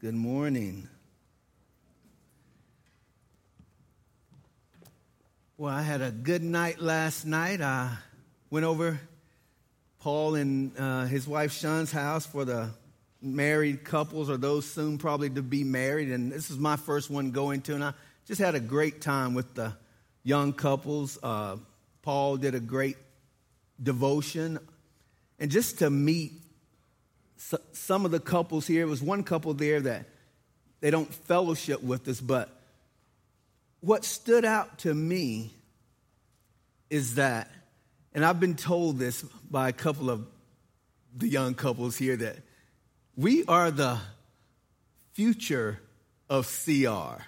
Good morning. Well, I had a good night last night. I went over Paul and uh, his wife Sean's house for the married couples or those soon probably to be married. And this is my first one going to, and I just had a great time with the young couples. Uh, Paul did a great devotion. And just to meet some of the couples here, it was one couple there that they don't fellowship with us, but what stood out to me is that, and I've been told this by a couple of the young couples here, that we are the future of CR.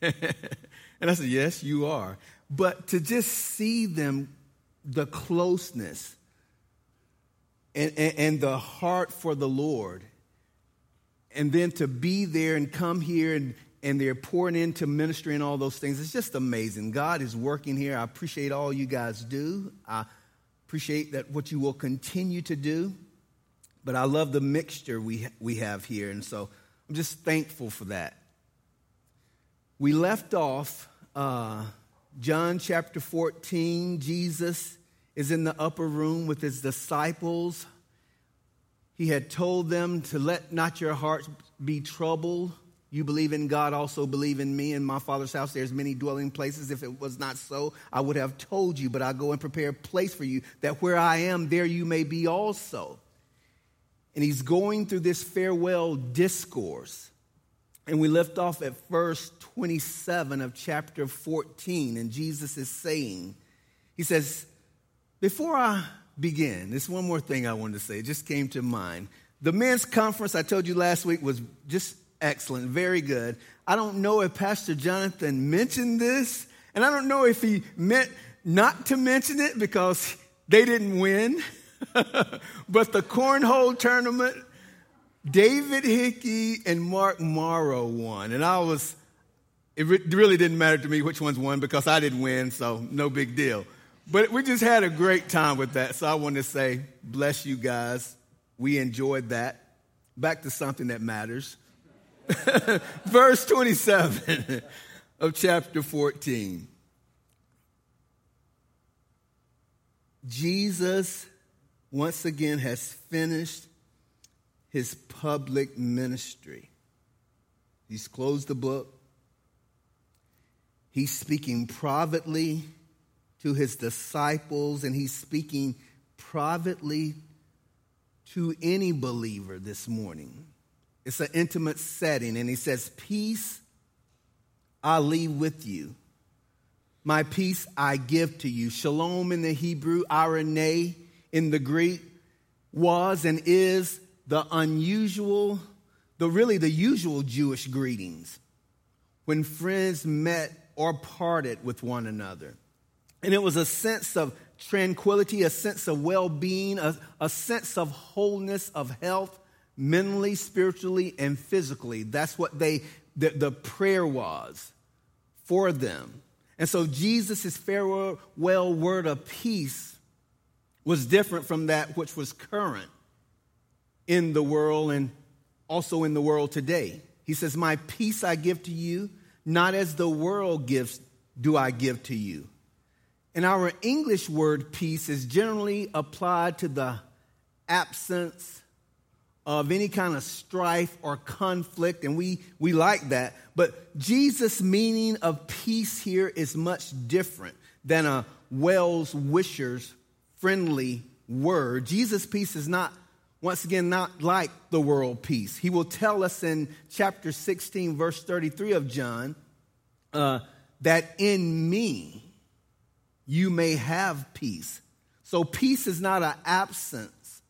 and I said, Yes, you are. But to just see them, the closeness and, and, and the heart for the Lord, and then to be there and come here and, and they're pouring into ministry and all those things. It's just amazing. God is working here. I appreciate all you guys do. I appreciate that what you will continue to do. But I love the mixture we, we have here. And so I'm just thankful for that. We left off uh, John chapter 14. Jesus is in the upper room with his disciples. He had told them to let not your hearts be troubled. You believe in God, also believe in me. In my Father's house, there's many dwelling places. If it was not so, I would have told you, but I go and prepare a place for you, that where I am, there you may be also. And he's going through this farewell discourse. And we left off at verse 27 of chapter 14. And Jesus is saying, He says, Before I begin, there's one more thing I wanted to say. It just came to mind. The men's conference I told you last week was just excellent, very good. I don't know if Pastor Jonathan mentioned this, and I don't know if he meant not to mention it because they didn't win. but the cornhole tournament, David Hickey and Mark Morrow won. And I was, it really didn't matter to me which ones won because I didn't win, so no big deal. But we just had a great time with that. So I want to say, bless you guys. We enjoyed that. Back to something that matters. Verse 27 of chapter 14. Jesus, once again, has finished his public ministry. He's closed the book. He's speaking privately to his disciples, and he's speaking privately to any believer this morning. It's an intimate setting, and he says, Peace I leave with you. My peace I give to you. Shalom in the Hebrew, eirene in the Greek, was and is the unusual, the really the usual Jewish greetings when friends met or parted with one another. And it was a sense of tranquility, a sense of well being, a, a sense of wholeness, of health, mentally, spiritually, and physically. That's what they, the, the prayer was for them. And so Jesus' farewell word of peace was different from that which was current in the world and also in the world today. He says, My peace I give to you, not as the world gives, do I give to you. And our English word peace is generally applied to the absence of any kind of strife or conflict, and we, we like that. But Jesus' meaning of peace here is much different than a Wells Wisher's friendly word. Jesus' peace is not, once again, not like the world peace. He will tell us in chapter 16, verse 33 of John, uh, that in me, you may have peace. So, peace is not an absence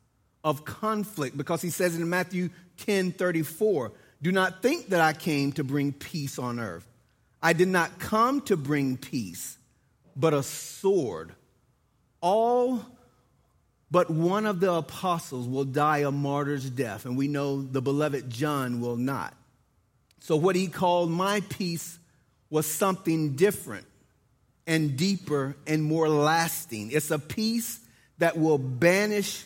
of conflict because he says in Matthew 10 34, do not think that I came to bring peace on earth. I did not come to bring peace, but a sword. All but one of the apostles will die a martyr's death, and we know the beloved John will not. So, what he called my peace was something different and deeper and more lasting. It's a peace that will banish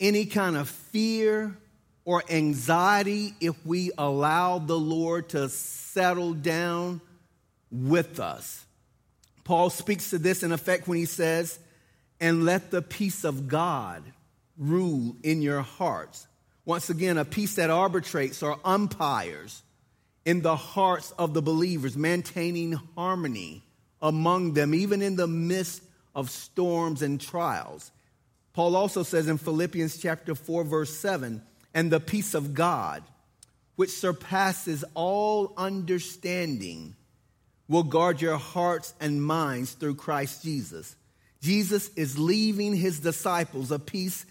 any kind of fear or anxiety if we allow the Lord to settle down with us. Paul speaks to this in effect when he says, And let the peace of God rule in your hearts. Once again, a peace that arbitrates or umpires in the hearts of the believers, maintaining harmony among them, even in the midst of storms and trials. Paul also says in Philippians chapter 4, verse 7, and the peace of God, which surpasses all understanding, will guard your hearts and minds through Christ Jesus. Jesus is leaving his disciples a peace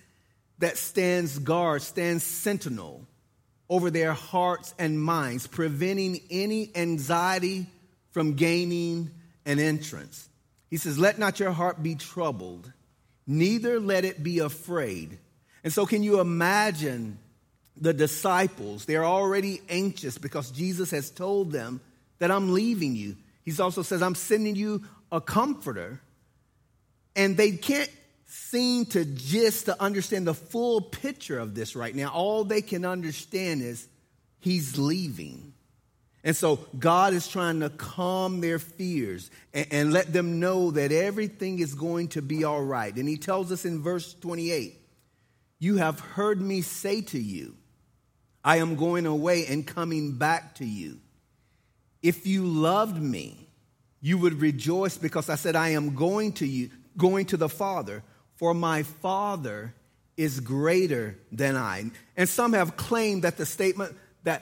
that stands guard, stands sentinel over their hearts and minds, preventing any anxiety from gaining an entrance. He says, Let not your heart be troubled, neither let it be afraid. And so, can you imagine the disciples? They're already anxious because Jesus has told them that I'm leaving you. He also says, I'm sending you a comforter. And they can't seem to just to understand the full picture of this right now. All they can understand is he's leaving. And so God is trying to calm their fears and, and, let them know that everything is going to be all right. And he tells us in verse 28 You have heard me say to you, I am going away and coming back to you. If you loved me, you would rejoice because I said, I am going to you, going to the Father for my Father is greater than I. And some have claimed that the statement that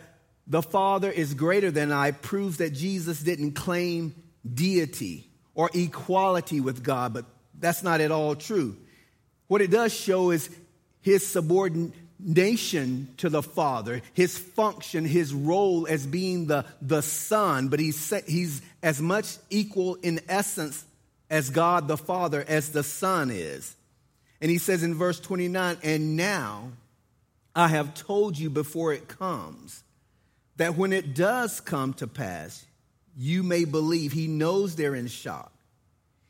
the Father is greater than I proves that Jesus didn't claim deity or equality with God, but that's not at all true. What it does show is his subordination to the Father, his function, his role as being the, the Son, but he's, he's as much equal in essence as God the Father as the Son is. And he says in verse 29, and now I have told you before it comes that when it does come to pass, you may believe. He knows they're in shock.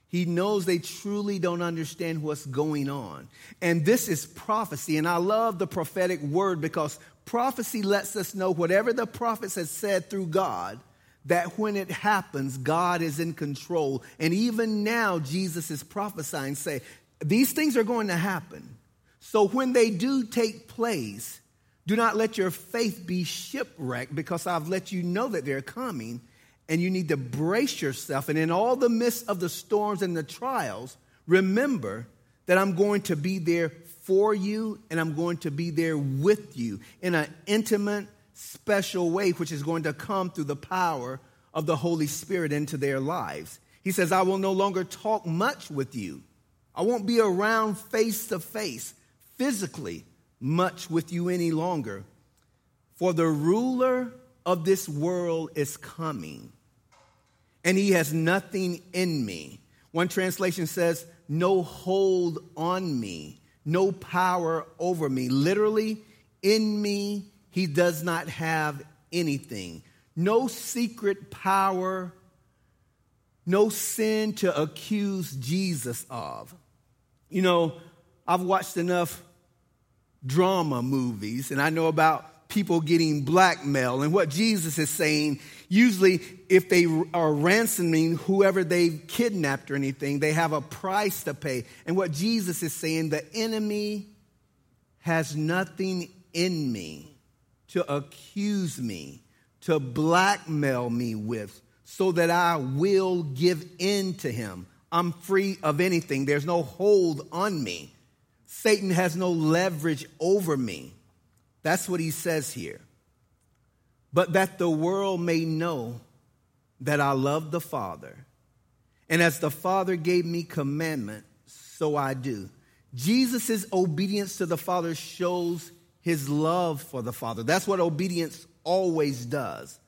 He knows they truly don't understand what's going on. And this is prophecy. And I love the prophetic word because prophecy lets us know whatever the prophets have said through God, that when it happens, God is in control. And even now, Jesus is prophesying, say, these things are going to happen. So when they do take place, do not let your faith be shipwrecked because I've let you know that they're coming and you need to brace yourself. And in all the midst of the storms and the trials, remember that I'm going to be there for you and I'm going to be there with you in an intimate, special way, which is going to come through the power of the Holy Spirit into their lives. He says, I will no longer talk much with you I won't be around face to face, physically, much with you any longer. For the ruler of this world is coming, and he has nothing in me. One translation says, no hold on me, no power over me. Literally, in me, he does not have anything. No secret power, no sin to accuse Jesus of. You know, I've watched enough drama movies and I know about people getting blackmail and what Jesus is saying. Usually, if they are ransoming whoever they've kidnapped or anything, they have a price to pay. And what Jesus is saying, the enemy has nothing in me to accuse me, to blackmail me with, so that I will give in to him. I'm free of anything. There's no hold on me. Satan has no leverage over me. That's what he says here. But that the world may know that I love the Father. And as the Father gave me commandment, so I do. Jesus' obedience to the Father shows his love for the Father. That's what obedience always does.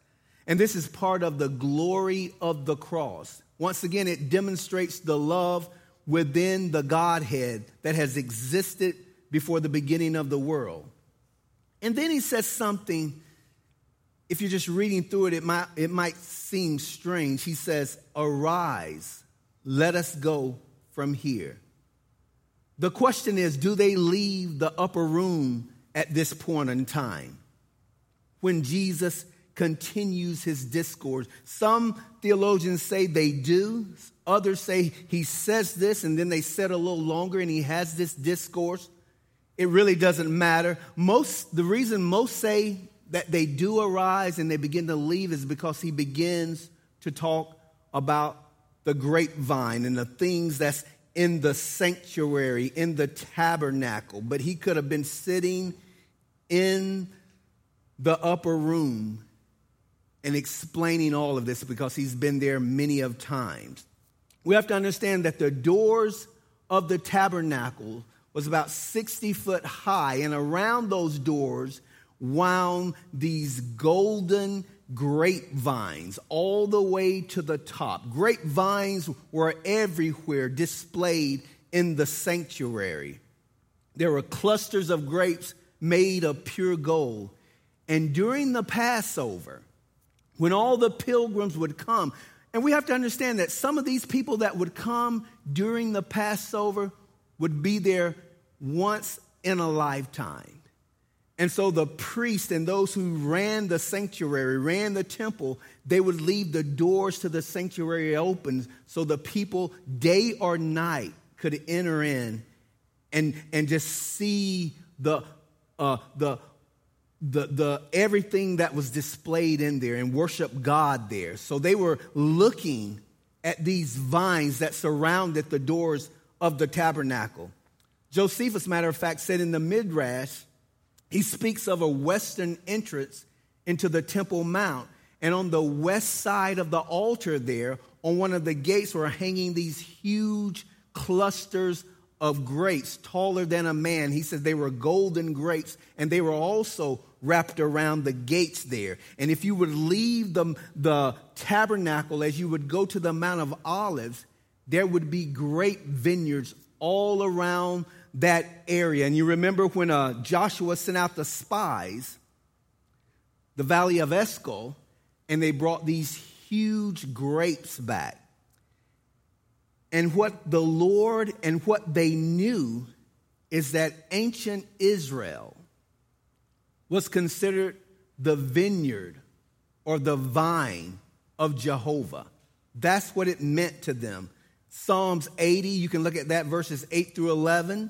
And this is part of the glory of the cross. Once again, it demonstrates the love within the Godhead that has existed before the beginning of the world. And then he says something, if you're just reading through it, it might, it might seem strange. He says, Arise, let us go from here. The question is do they leave the upper room at this point in time when Jesus continues his discourse. Some theologians say they do, others say he says this and then they said a little longer and he has this discourse. It really doesn't matter. Most the reason most say that they do arise and they begin to leave is because he begins to talk about the grapevine and the things that's in the sanctuary, in the tabernacle. But he could have been sitting in the upper room and explaining all of this because he's been there many of times. We have to understand that the doors of the tabernacle was about 60 foot high, and around those doors wound these golden grapevines all the way to the top. Grapevines were everywhere displayed in the sanctuary. There were clusters of grapes made of pure gold. And during the Passover, when all the pilgrims would come, and we have to understand that some of these people that would come during the Passover would be there once in a lifetime. And so the priest and those who ran the sanctuary, ran the temple, they would leave the doors to the sanctuary open so the people, day or night, could enter in and, and just see the, uh, the, the, the, everything that was displayed in there and worship God there. So they were looking at these vines that surrounded the doors of the tabernacle. Josephus, matter of fact, said in the Midrash, he speaks of a western entrance into the Temple Mount. And on the west side of the altar, there, on one of the gates, were hanging these huge clusters of grapes, taller than a man. He says they were golden grapes, and they were also wrapped around the gates there. And if you would leave the, the tabernacle as you would go to the Mount of Olives, there would be great vineyards all around that area. And you remember when uh, Joshua sent out the spies, the valley of Eshcol, and they brought these huge grapes back. And what the Lord and what they knew is that ancient Israel was considered the vineyard or the vine of Jehovah. That's what it meant to them. Psalms 80, you can look at that verses 8 through 11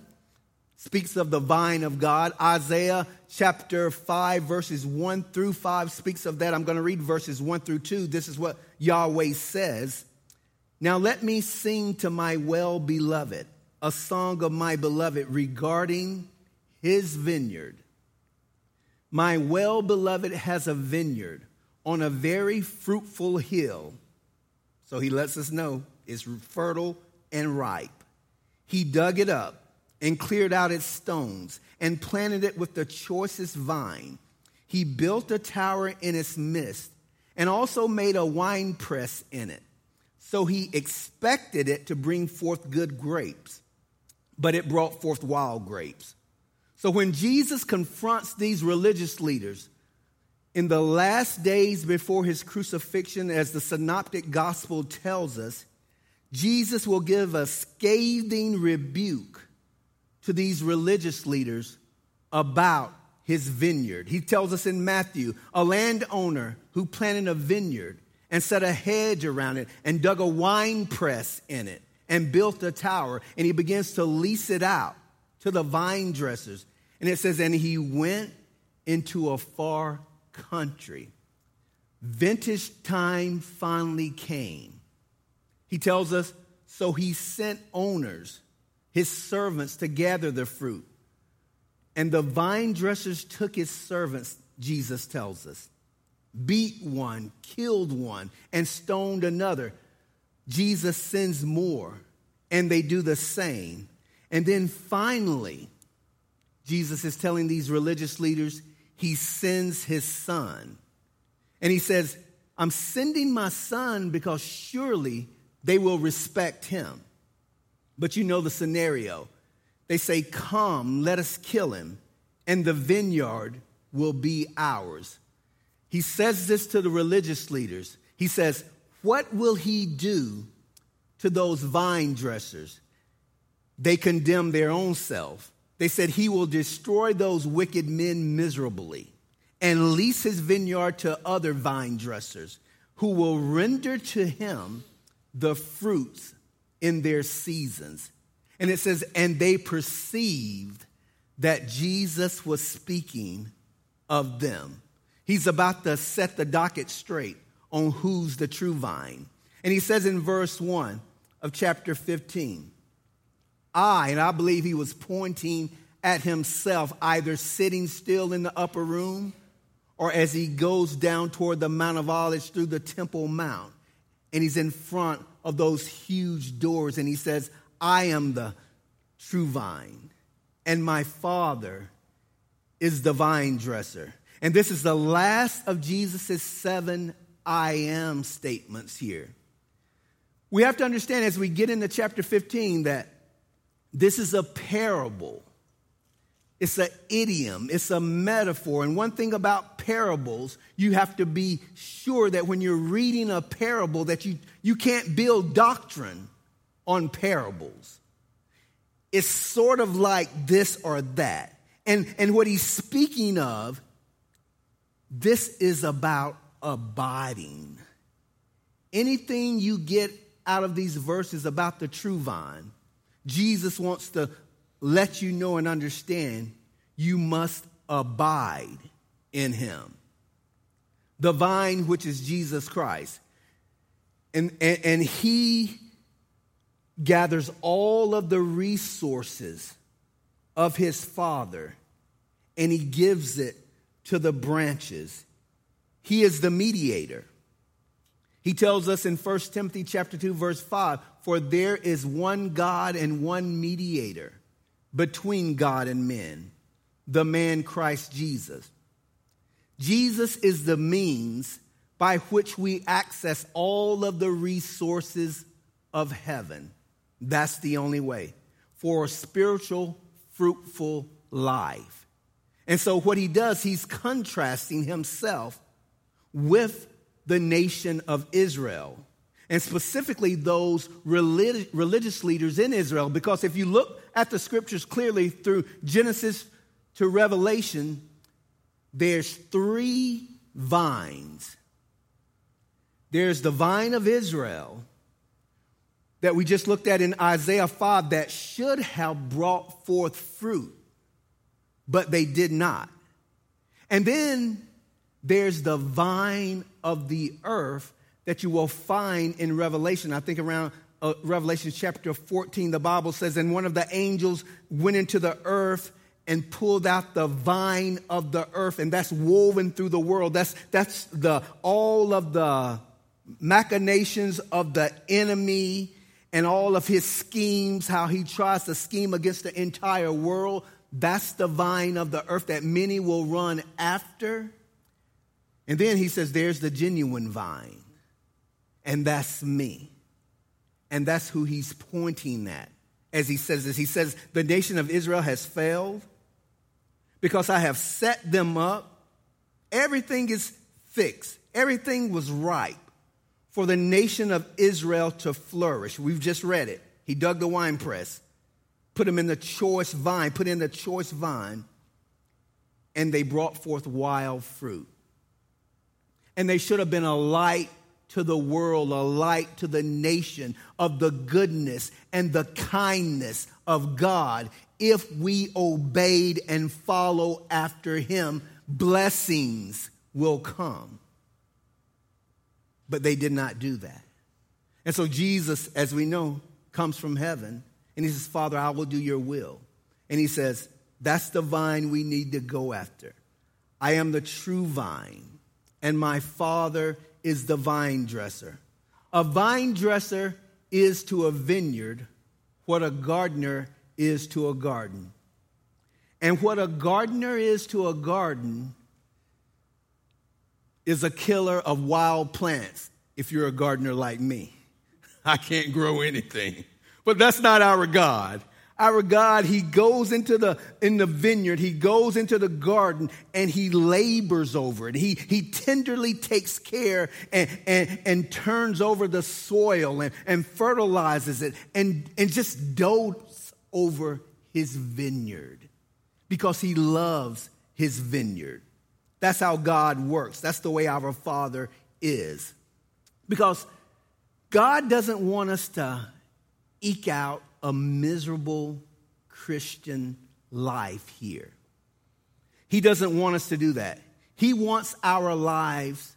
speaks of the vine of God. Isaiah chapter 5, verses 1 through 5 speaks of that. I'm going to read verses 1 through 2. This is what Yahweh says. Now let me sing to my well beloved a song of my beloved regarding his vineyard. My well beloved has a vineyard on a very fruitful hill. So he lets us know it's fertile and ripe. He dug it up and cleared out its stones and planted it with the choicest vine. He built a tower in its midst and also made a wine press in it. So he expected it to bring forth good grapes, but it brought forth wild grapes. So when Jesus confronts these religious leaders in the last days before his crucifixion, as the synoptic gospel tells us, Jesus will give a scathing rebuke to these religious leaders about his vineyard. He tells us in Matthew a landowner who planted a vineyard and set a hedge around it and dug a wine press in it and built a tower and he begins to lease it out to the vine dressers. And it says, and he went into a far country. Vintage time finally came. He tells us, so he sent owners his servants to gather the fruit. And the vine dressers took his servants, Jesus tells us, beat one, killed one, and stoned another. Jesus sends more, and they do the same. And then finally, Jesus is telling these religious leaders, he sends his son. And he says, I'm sending my son because surely they will respect him. But you know the scenario. They say, Come, let us kill him, and the vineyard will be ours. He says this to the religious leaders. He says, What will he do to those vine dressers? They condemn their own self. they said he will destroy those wicked men miserably and lease his vineyard to other vine dressers who will render to him the fruits in their seasons. And it says, and they perceived that Jesus was speaking of them. He's about to set the docket straight on who's the true vine. And he says in verse 1 of chapter 15, I, and I believe he was pointing at himself, either sitting still in the upper room or as he goes down toward the Mount of Olives through the Temple Mount. And he's in front of those huge doors and he says, I am the true vine, and my Father is the vine dresser. And this is the last of Jesus' seven I am statements here. We have to understand as we get into chapter 15 that this is a parable. It's an idiom, it's a metaphor. And one thing about parables, you have to be sure that when you're reading a parable that you, you can't build doctrine on parables. It's sort of like this or that. And, and what he's speaking of, this is about abiding. Anything you get out of these verses about the true vine, Jesus wants to let you know and understand you must abide in him. The vine, which is Jesus Christ. And, and, and he gathers all of the resources of his father and he gives it to the branches. He is the mediator. He tells us in 1 Timothy chapter 2 verse 5, for there is one God and one mediator between God and men, the man Christ Jesus. Jesus is the means by which we access all of the resources of heaven. That's the only way for a spiritual, fruitful life. And so, what he does, he's contrasting himself with the nation of Israel, and specifically those relig- religious leaders in Israel. Because if you look at the scriptures clearly through Genesis to Revelation, there's three vines. There's the vine of Israel that we just looked at in Isaiah 5 that should have brought forth fruit, but they did not. And then there's the vine of the earth that you will find in Revelation. I think around uh, Revelation chapter 14, the Bible says, And one of the angels went into the earth and pulled out the vine of the earth, and that's woven through the world. That's, that's the, all of the machinations of the enemy and all of his schemes, how he tries to scheme against the entire world. That's the vine of the earth that many will run after. And then he says, There's the genuine vine, and that's me. And that's who he's pointing at as he says this. He says, The nation of Israel has failed because I have set them up. Everything is fixed, everything was ripe for the nation of Israel to flourish. We've just read it. He dug the wine press, put them in the choice vine, put in the choice vine, and they brought forth wild fruit and they should have been a light to the world, a light to the nation of the goodness and the kindness of God. If we obeyed and follow after Him, blessings will come. But they did not do that. And so Jesus, as we know, comes from heaven and he says, Father, I will do your will. And he says, That's the vine we need to go after. I am the true vine and my Father is the vine dresser. A vine dresser is to a vineyard what a gardener is to a garden. And what a gardener is to a garden is a killer of wild plants if you're a gardener like me. I can't grow anything. But that's not our God. Our God, He goes into the, in the vineyard, He goes into the garden, and He labors over it. He, he tenderly takes care and, and, and turns over the soil and, and fertilizes it and, and just dotes over His vineyard. because he loves his vineyard. That's how God works. That's the way our Father is. Because God doesn't want us to eke out a miserable Christian life here. He doesn't want us to do that. He wants our lives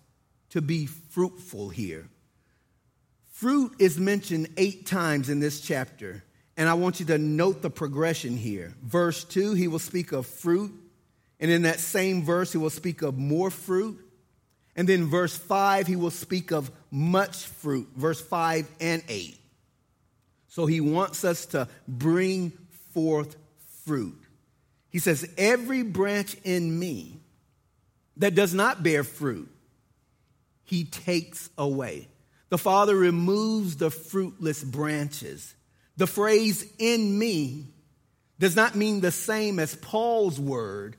to be fruitful here. Fruit is mentioned eight times in this chapter, and I want you to note the progression here. Verse 2, he will speak of fruit, and in that same verse, he will speak of more fruit. And then verse 5, he will speak of much fruit, verse 5 and 8. So he wants us to bring forth fruit. He says, Every branch in me that does not bear fruit, he takes away. The Father removes the fruitless branches. The phrase in me does not mean the same as Paul's word,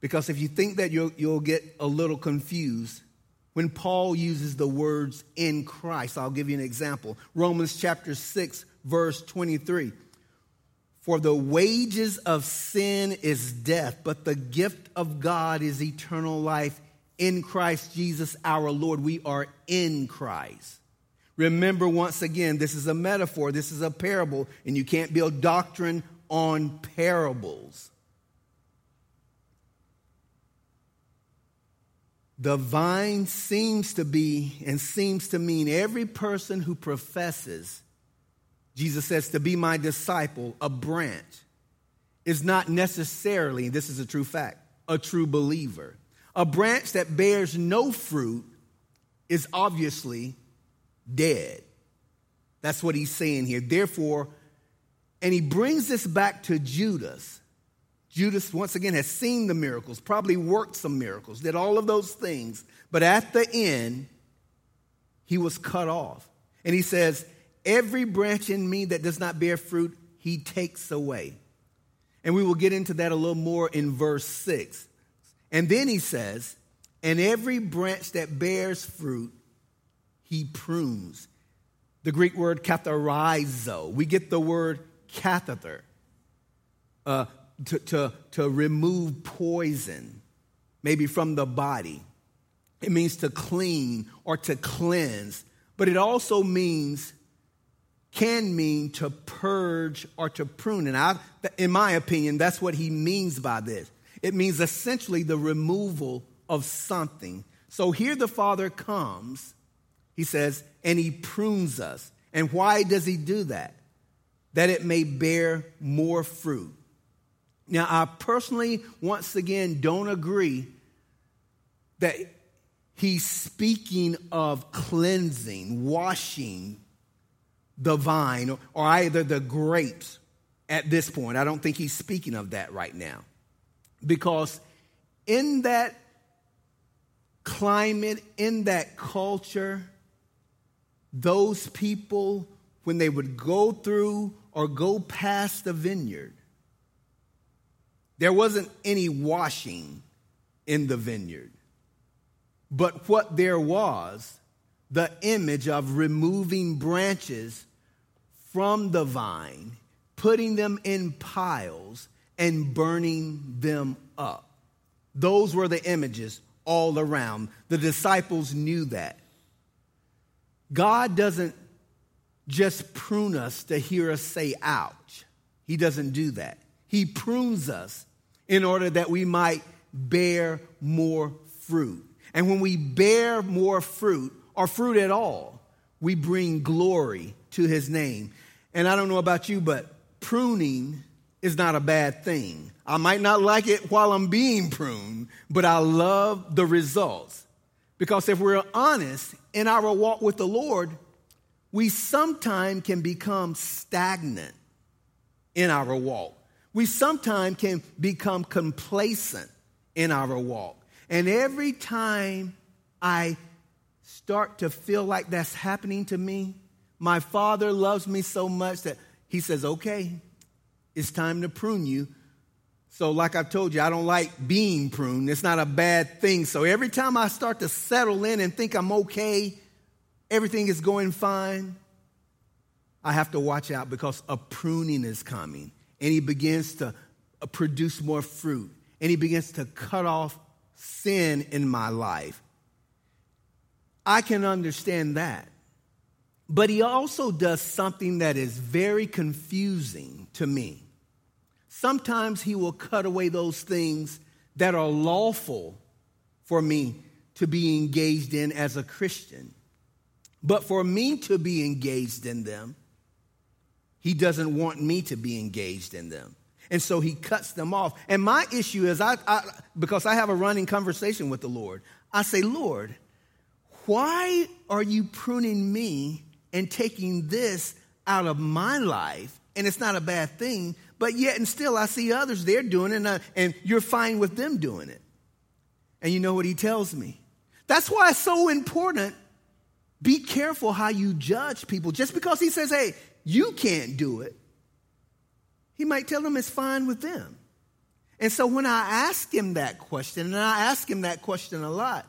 because if you think that, you'll, you'll get a little confused. When Paul uses the words in Christ, I'll give you an example. Romans chapter 6, verse 23. For the wages of sin is death, but the gift of God is eternal life in Christ Jesus our Lord. We are in Christ. Remember, once again, this is a metaphor, this is a parable, and you can't build doctrine on parables. The vine seems to be and seems to mean every person who professes Jesus says, to be my disciple, a branch, is not necessarily, this is a true fact, a true believer. A branch that bears no fruit is obviously dead. That's what he's saying here. Therefore, and he brings this back to Judas. Judas, once again, has seen the miracles, probably worked some miracles, did all of those things, but at the end, he was cut off. And he says, Every branch in me that does not bear fruit, he takes away. And we will get into that a little more in verse 6. And then he says, And every branch that bears fruit, he prunes. The Greek word katharizo. We get the word catheter uh, to, to, to remove poison, maybe from the body. It means to clean or to cleanse, but it also means can mean to purge or to prune. And I, in my opinion, that's what he means by this. It means essentially the removal of something. So here the Father comes, he says, and he prunes us. And why does he do that? That it may bear more fruit. Now, I personally, once again, don't agree that he's speaking of cleansing, washing, the vine or either the grapes at this point. I don't think he's speaking of that right now. Because in that climate, in that culture, those people, when they would go through or go past the vineyard, there wasn't any washing in the vineyard. But what there was, the image of removing branches from the vine, putting them in piles, and burning them up. Those were the images all around. The disciples knew that. God doesn't just prune us to hear us say, ouch. He doesn't do that. He prunes us in order that we might bear more fruit. And when we bear more fruit, or fruit at all, we bring glory to his name. And I don't know about you, but pruning is not a bad thing. I might not like it while I'm being pruned, but I love the results. Because if we're honest in our walk with the Lord, we sometimes can become stagnant in our walk. We sometimes can become complacent in our walk. And every time I start to feel like that's happening to me, my father loves me so much that he says, okay, it's time to prune you. So, like I've told you, I don't like being pruned. It's not a bad thing. So, every time I start to settle in and think I'm okay, everything is going fine, I have to watch out because a pruning is coming. And he begins to uh, produce more fruit. And he begins to cut off sin in my life. I can understand that. But he also does something that is very confusing to me. Sometimes he will cut away those things that are lawful for me to be engaged in as a Christian. But for me to be engaged in them, he doesn't want me to be engaged in them. And so he cuts them off. And my issue is, I, I, because I have a running conversation with the Lord, I say, Lord, why are you pruning me and taking this out of my life? And it's not a bad thing, but yet and still I see others, they're doing it, and, I, and you're fine with them doing it. And you know what he tells me? That's why it's so important. Be careful how you judge people. Just because he says, hey, you can't do it, he might tell them it's fine with them. And so when I ask him that question, and I ask him that question a lot,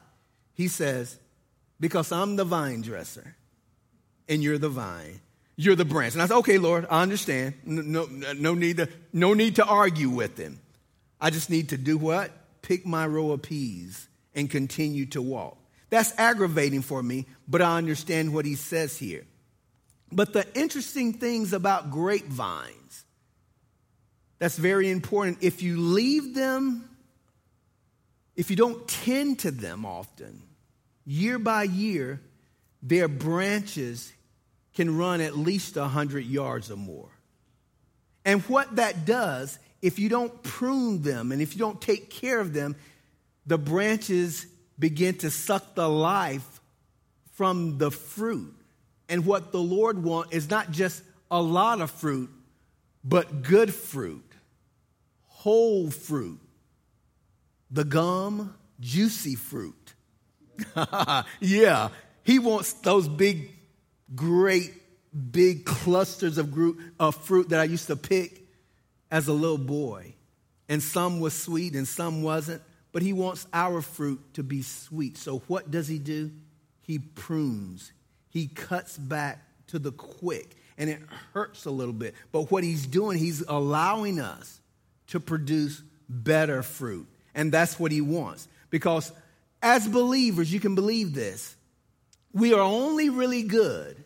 he says, because I'm the vine dresser and you're the vine. You're the branch. And I said, okay, Lord, I understand. No, no, need to, no need to argue with him. I just need to do what? Pick my row of peas and continue to walk. That's aggravating for me, but I understand what he says here. But the interesting things about grapevines, that's very important. If you leave them, if you don't tend to them often, year by year, their branches can run at least 100 yards or more. And what that does, if you don't prune them and if you don't take care of them, the branches begin to suck the life from the fruit. And what the Lord wants is not just a lot of fruit, but good fruit, whole fruit, the gum, juicy fruit. yeah, he wants those big, great, big clusters of, group, of fruit that I used to pick as a little boy. And some was sweet and some wasn't, but he wants our fruit to be sweet. So what does he do? He prunes, he cuts back to the quick, and it hurts a little bit. But what he's doing, he's allowing us to produce better fruit. And that's what he wants. Because as believers, you can believe this. We are only really good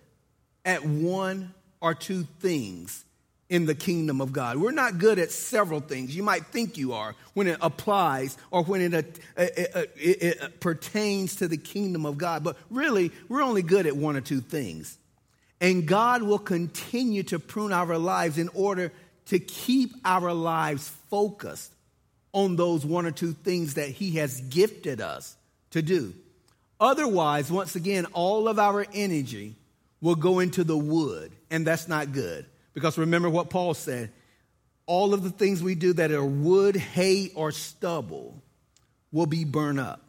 at one or two things in the kingdom of God. We're not good at several things. You might think you are when it applies or when it, it, it, it, pertains to the kingdom of God. But really, we're only good at one or two things. And God will continue to prune our lives in order to keep our lives focused on those one or two things that He has gifted us to do. Otherwise, once again, all of our energy will go into the wood, and that's not good. Because remember what Paul said all of the things we do that are wood, hay, or stubble will be burned up,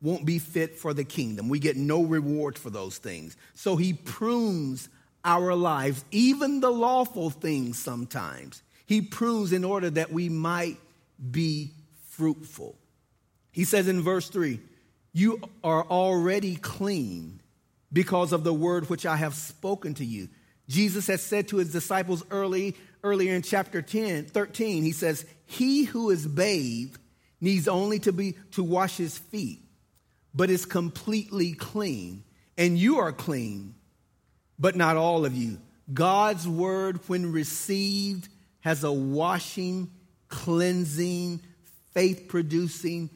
won't be fit for the kingdom. We get no reward for those things. So he prunes our lives, even the lawful things sometimes. He prunes in order that we might be fruitful. He says in verse 3 you are already clean because of the word which I have spoken to you. Jesus has said to his disciples early, earlier in chapter 10, 13, he says, He who is bathed needs only to be to wash his feet, but is completely clean. And you are clean, but not all of you. God's word, when received, has a washing, cleansing, faith producing,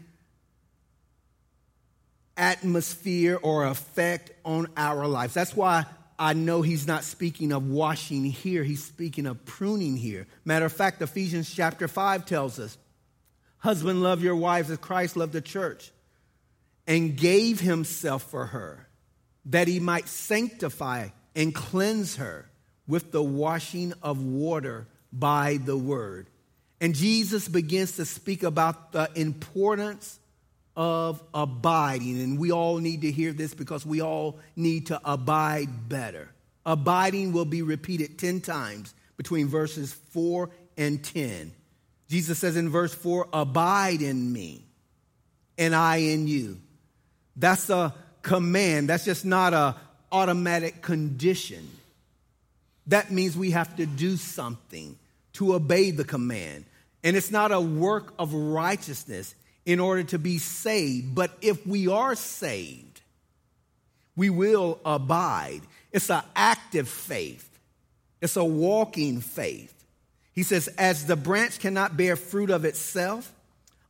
atmosphere or effect on our lives. That's why I know he's not speaking of washing here, he's speaking of pruning here. Matter of fact, Ephesians chapter 5 tells us Husband, love your wives as Christ loved the church and gave himself for her that he might sanctify and cleanse her with the washing of water by the word. And Jesus begins to speak about the importance of abiding. And we all need to hear this because we all need to abide better. Abiding will be repeated 10 times between verses 4 and 10. Jesus says in verse 4, Abide in me, and I in you. That's a command. That's just not a automatic condition. That means we have to do something to obey the command. And it's not a work of righteousness in order to be saved. But if we are saved, we will abide. It's an active faith, it's a walking faith. He says, As the branch cannot bear fruit of itself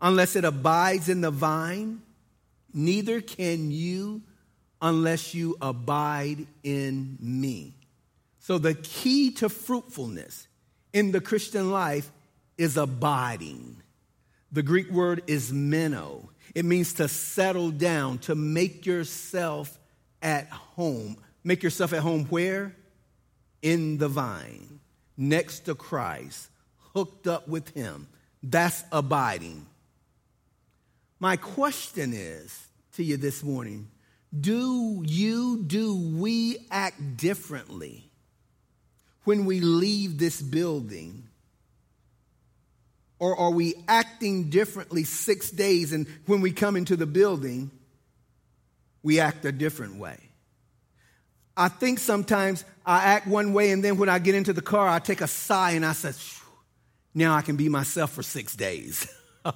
unless it abides in the vine, neither can you unless you abide in me. So, the key to fruitfulness in the Christian life is abiding. The Greek word is meno. It means to settle down, to make yourself at home. Make yourself at home where? In the vine, next to Christ, hooked up with Him. That's abiding. My question is to you this morning do you, do we act differently when we leave this building? Or are we acting differently six days and when we come into the building, we act a different way? I think sometimes I act one way and then when I get into the car, I take a sigh and I say, now I can be myself for six days.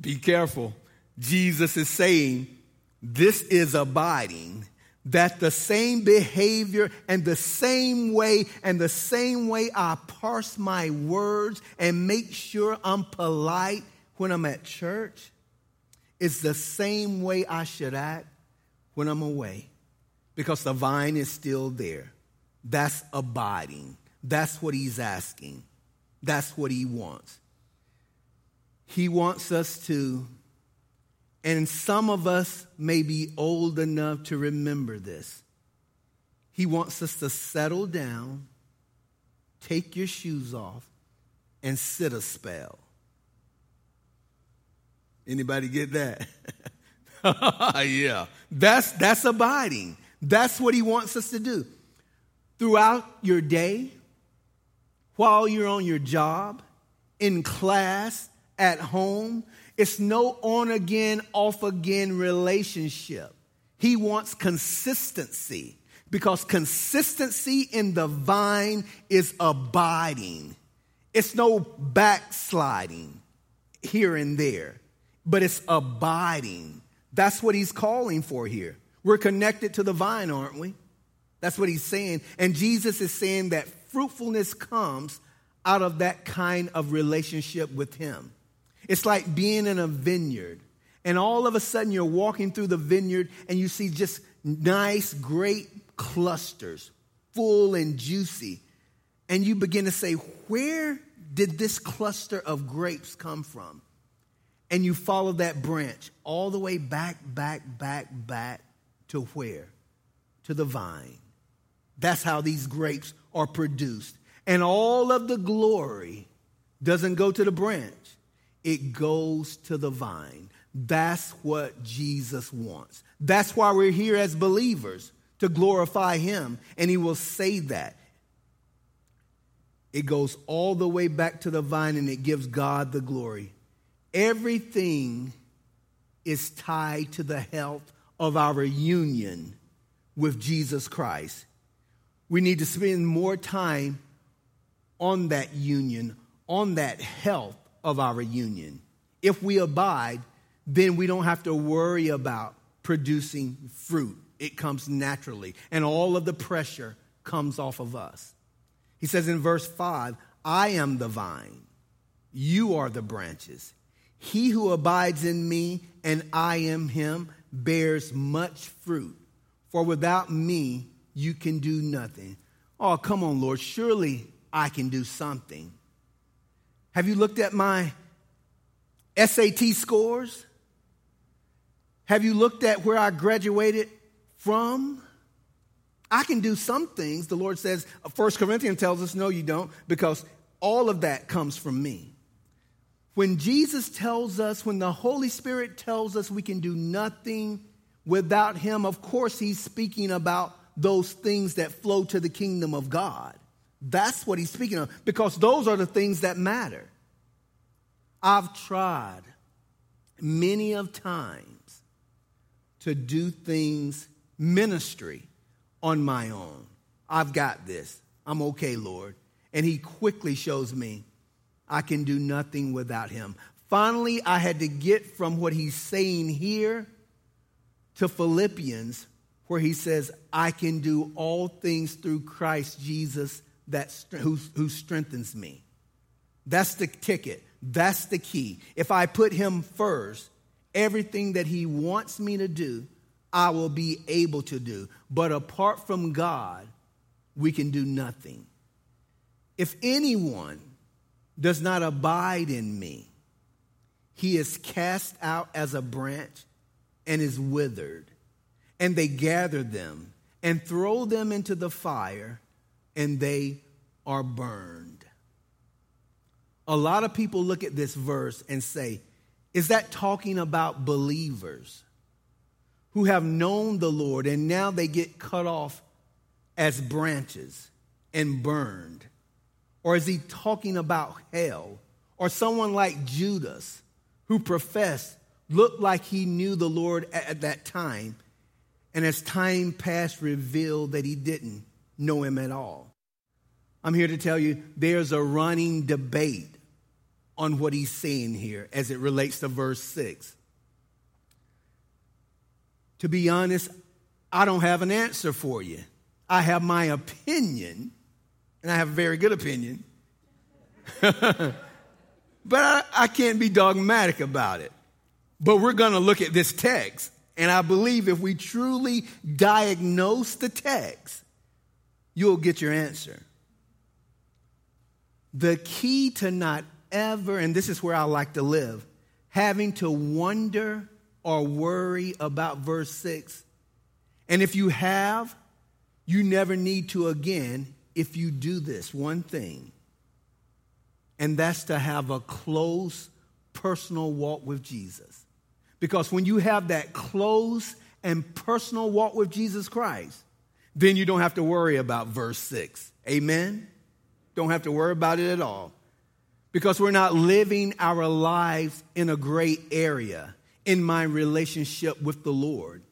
be careful. Jesus is saying, this is abiding that the same behavior and the same way and the same way I parse my words and make sure I'm polite when I'm at church is the same way I should act when I'm away because the vine is still there. That's abiding. That's what he's asking. That's what he wants. He wants us to and some of us may be old enough to remember this. He wants us to settle down, take your shoes off, and sit a spell. Anybody get that? yeah. That's that's abiding. That's what he wants us to do. Throughout your day, while you're on your job, in class, at home, it's no on again, off again relationship. He wants consistency because consistency in the vine is abiding. It's no backsliding here and there, but it's abiding. That's what he's calling for here. We're connected to the vine, aren't we? That's what he's saying. And Jesus is saying that fruitfulness comes out of that kind of relationship with him. It's like being in a vineyard, and all of a sudden you're walking through the vineyard and you see just nice, great clusters, full and juicy. And you begin to say, Where did this cluster of grapes come from? And you follow that branch all the way back, back, back, back to where? To the vine. That's how these grapes are produced. And all of the glory doesn't go to the branch it goes to the vine. That's what Jesus wants. That's why we're here as believers to glorify Him, and He will say that. It goes all the way back to the vine and it gives God the glory. Everything is tied to the health of our union with Jesus Christ. We need to spend more time on that union, on that health of our union. If we abide, then we don't have to worry about producing fruit. It comes naturally, and all of the pressure comes off of us. He says in verse 5 I am the vine, you are the branches. He who abides in me and I am him bears much fruit, for without me you can do nothing. Oh, come on, Lord, surely I can do something. Have you looked at my SAT scores? Have you looked at where I graduated from? I can do some things. The Lord says, First Corinthians tells us, no, you don't, because all of that comes from me. When Jesus tells us, when the Holy Spirit tells us we can do nothing without Him, of course, He's speaking about those things that flow to the kingdom of God. That's what he's speaking of because those are the things that matter. I've tried many of times to do things ministry on my own. I've got this. I'm okay, Lord. And he quickly shows me I can do nothing without him. Finally, I had to get from what he's saying here to Philippians, where he says, I can do all things through Christ Jesus that, who, who strengthens me. That's the ticket. That's the key. If I put him first, everything that he wants me to do, I will be able to do. But apart from God, we can do nothing. If anyone does not abide in me, he is cast out as a branch and is withered. And they gather them and throw them into the fire, and they are burned. A lot of people look at this verse and say, is that talking about believers who have known the Lord and now they get cut off as branches and burned? Or is he talking about hell? Or someone like Judas who professed, looked like he knew the Lord at that time, and as time passed, revealed that he didn't know him at all? I'm here to tell you there's a running debate on what he's saying here as it relates to verse 6. To be honest, I don't have an answer for you. I have my opinion, and I have a very good opinion. but I, I, can't be dogmatic about it. But we're going to look at this text. And I believe if we truly diagnose the text, you'll get your answer. The key to not ever, and this is where I like to live, having to wonder or worry about verse 6. And if you have, you never need to again if you do this one thing, and that's to have a close personal walk with Jesus. Because when you have that close and personal walk with Jesus Christ, then you don't have to worry about verse 6. Amen? Don't have to worry about it at all because we're not living our lives in a gray area in my relationship with the Lord.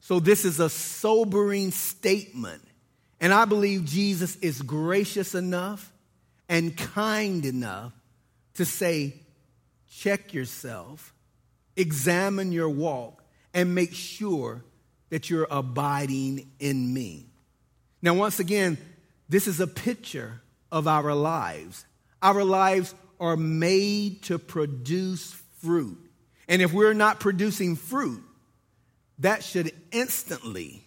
So, this is a sobering statement. And I believe Jesus is gracious enough and kind enough to say, check yourself, examine your walk, and make sure that you're abiding in me. Now, once again, this is a picture of our lives. Our lives are made to produce fruit. And if we're not producing fruit, that should instantly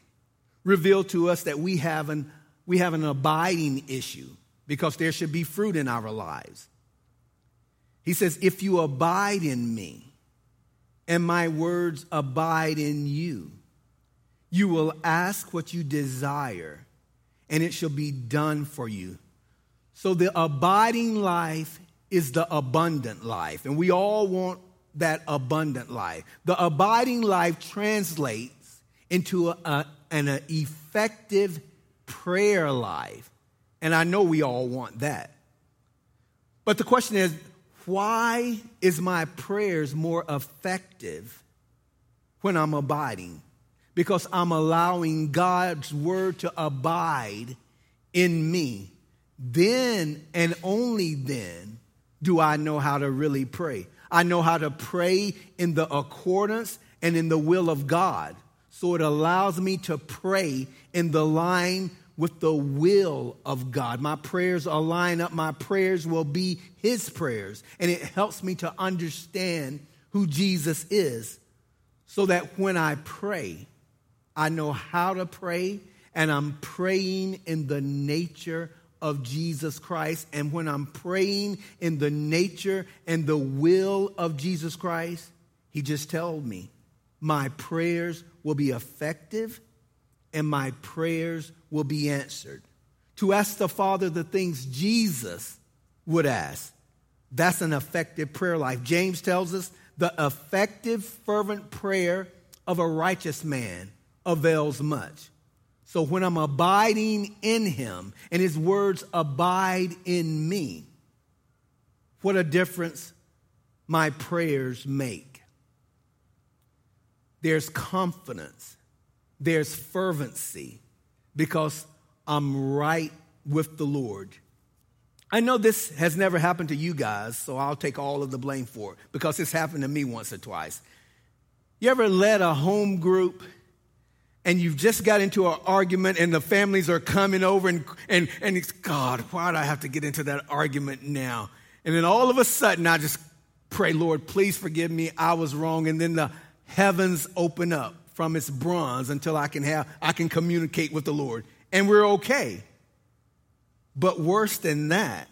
reveal to us that we have an, we have an abiding issue because there should be fruit in our lives. He says, If you abide in me and my words abide in you, you will ask what you desire and it shall be done for you. So the abiding life is the abundant life. And we all want that abundant life. The abiding life translates into a, a, an effective prayer life. And I know we all want that. But the question is why is my prayers more effective when I'm abiding? Because I'm allowing God's word to abide in me then and only then do I know how to really pray. I know how to pray in the accordance and in the will of God. So it allows me to pray in the line with the will of God. My prayers align up, my prayers will be His prayers. And it helps me to understand who Jesus is so that when I pray, I know how to pray and I'm praying in the nature of Jesus Christ. And when I'm praying in the nature and the will of Jesus Christ, he just told me my prayers will be effective and my prayers will be answered. To ask the Father the things Jesus would ask, that's an effective prayer life. James tells us the effective, fervent prayer of a righteous man avails much. So when I'm abiding in him and his words abide in me, what a difference my prayers make. There's confidence, there's fervency because I'm right with the Lord. I know this has never happened to you guys, so I'll take all of the blame for it because it's happened to me once or twice. You ever led a home group and you've just got into an argument and the families are coming over and, and, and it's, God, why do I have to get into that argument now? And then all of a sudden I just pray, Lord, please forgive me. I was wrong. And then the heavens open up from its bronze until I can have, I can communicate with the Lord. And we're okay. But worse than that,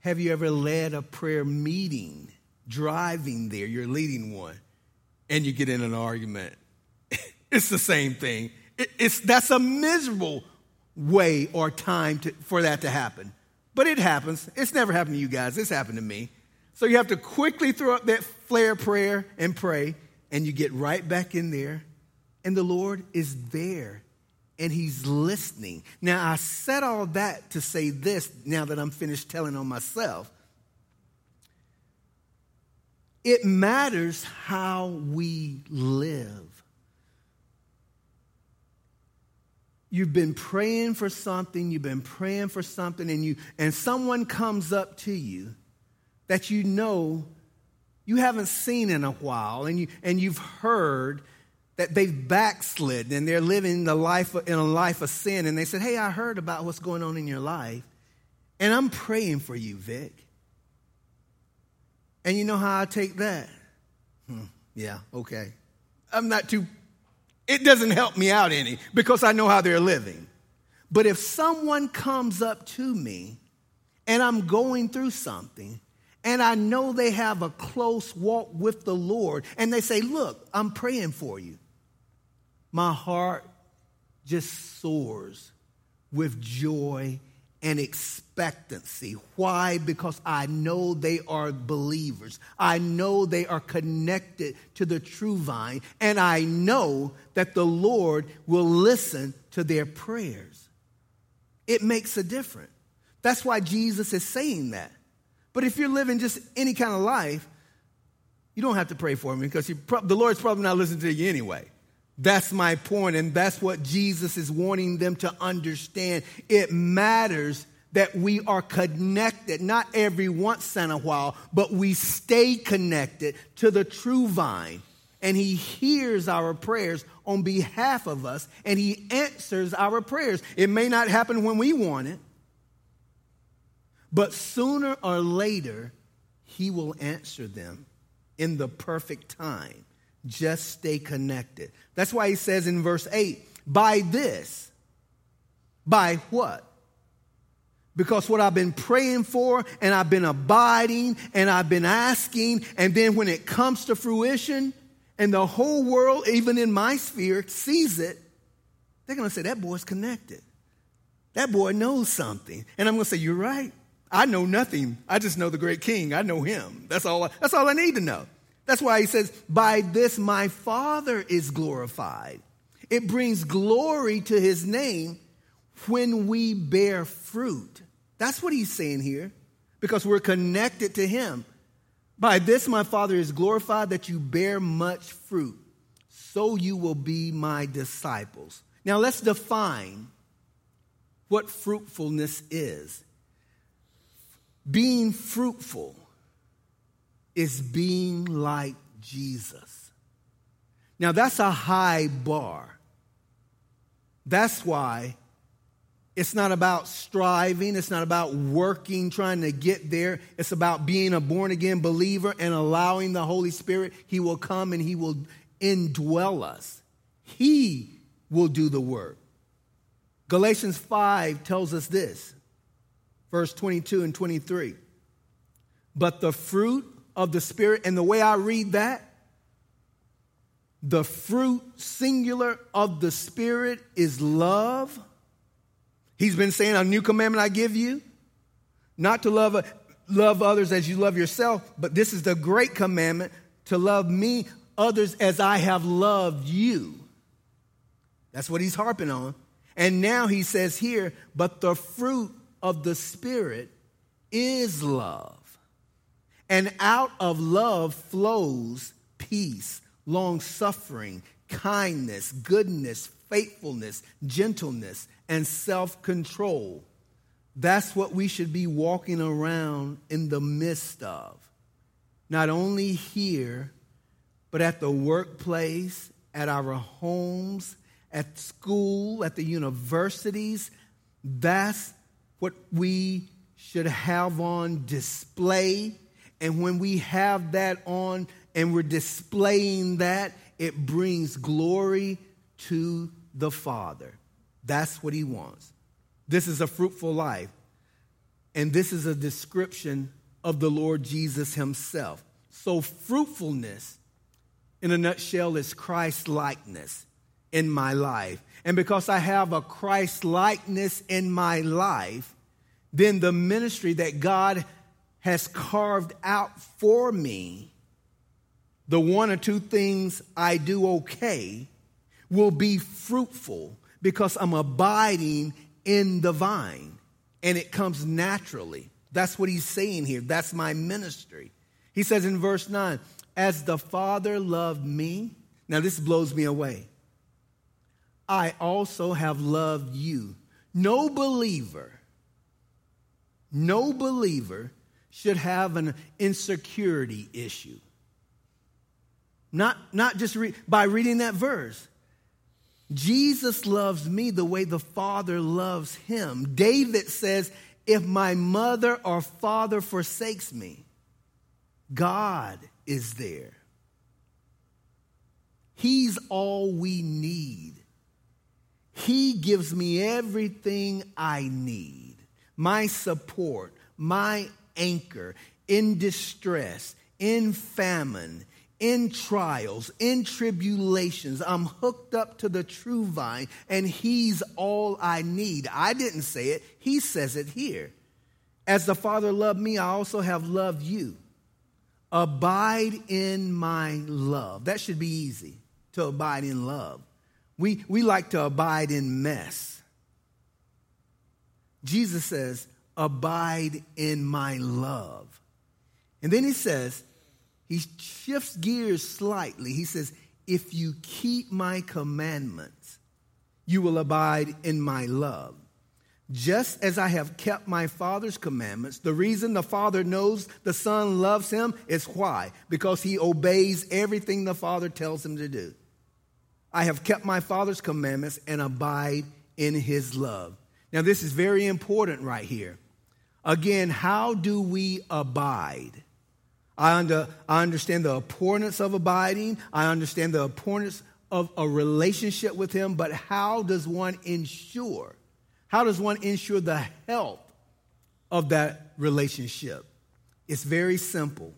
have you ever led a prayer meeting, driving there, you're leading one, and you get in an argument? It's the same thing. it's, that's a miserable way or time to, for that to happen. But it happens. It's never happened to you guys, it's happened to me. So you have to quickly throw up that flare prayer and pray, and you get right back in there, and the Lord is there and he's listening. Now, I said all that to say this now that I'm finished telling on myself. It matters how we live. You've been praying for something, you've been praying for something, and, you, and someone comes up to you that you know you haven't seen in a while, and, you, and you've heard that they've backslid and they're living the life in a life of sin. And they said, Hey, I heard about what's going on in your life. And I'm praying for you, Vic. And you know how I take that? Hmm, yeah, okay. I'm not too, it doesn't help me out any because I know how they're living. But if someone comes up to me and I'm going through something, and I know they have a close walk with the Lord, and they say, Look, I'm praying for you my heart just soars with joy and expectancy. Why? Because I know they are believers. I know they are connected to the true vine, and I know that the Lord will listen to their prayers. It makes a difference. That's why Jesus is saying that. But if you're living just any kind of life, you don't have to pray for me because the Lord's probably not listening to you anyway. That's my point, and that's what Jesus is wanting them to understand. It matters that we are connected, not every once in a while, but we stay connected to the true vine. And he hears our prayers on behalf of us, and he answers our prayers. It may not happen when we want it, but sooner or later, he will answer them in the perfect time. Just stay connected. That's why he says in verse 8, by this, by what? Because what I've been praying for and I've been abiding and I've been asking, and then when it comes to fruition and the whole world, even in my sphere, sees it, they're to say, That boy's connected. That boy knows something. And I'm to say, You're right. I know nothing. I just know the great king. I know him. That's all I, that's all I need to know. That's why he says, By this my Father is glorified. It brings glory to his name when we bear fruit. That's what he's saying here, because we're connected to him. By this my Father is glorified that you bear much fruit, so you will be my disciples. Now let's define what fruitfulness is. Being fruitful is being like Jesus. Now, that's a high bar. That's why it's not about striving, it's not about working, trying to get there. It's about being a born again believer and allowing the Holy Spirit. He will come and He will indwell us. He will do the work. Galatians 5 tells us this, verse 22 and 23. But the fruit of the Spirit. And the way I read that, the fruit singular of the Spirit is love. He's been saying, A new commandment I give you, not to love, love others as you love yourself, but this is the great commandment to love me, others as I have loved you. That's what he's harping on. And now he says here, but the fruit of the Spirit is love. And out of love flows peace, long suffering, kindness, goodness, faithfulness, gentleness, and self control. That's what we should be walking around in the midst of. Not only here, but at the workplace, at our homes, at school, at the universities. That's what we should have on display. And when we have that on and we're displaying that, it brings glory to the Father. That's what He wants. This is a fruitful life. And this is a description of the Lord Jesus Himself. So, fruitfulness, in a nutshell, is Christ likeness in my life. And because I have a Christ likeness in my life, then the ministry that God has carved out for me, the one or two things I do okay, will be fruitful because I'm abiding in the vine and it comes naturally. That's what he's saying here. That's my ministry. He says in verse 9, As the Father loved me, now this blows me away. I also have loved you. No believer, no believer should have an insecurity issue. Not, not just re- by reading that verse. Jesus loves me the way the Father loves him. David says, If my mother or father forsakes me, God is there. He's all we need. He gives me everything I need my support, my anchor in distress, in famine, in trials, in tribulations. I'm hooked up to the true vine, and He's all I need. I didn't say it, He says it here. As the Father loved me, I also have loved you. Abide in my love. That should be easy to abide in love. We, we like to abide in mess. Jesus says, Abide in my love. And then he says, he shifts gears slightly. He says, If you keep my commandments, you will abide in my love. Just as I have kept my Father's commandments, the reason the Father knows the Son loves him is why? Because he obeys everything the Father tells him to do. I have kept my Father's commandments and abide in his love. Now, this is very important right here. Again, how do we abide? I, under, I understand the importance of abiding, I understand the importance of a relationship with him, but how does one ensure? How does one ensure the health of that relationship? It's very simple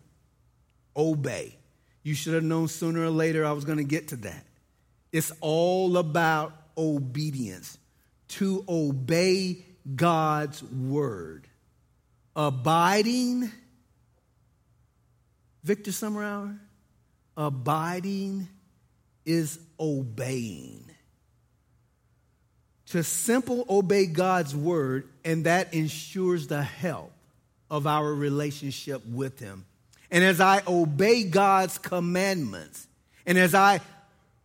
obey. You should have known sooner or later I was going to get to that. It's all about obedience, to obey God's word. Abiding, Victor Summerhour, abiding is obeying. To simple obey God's word, and that ensures the health of our relationship with Him. And as I obey God's commandments, and as I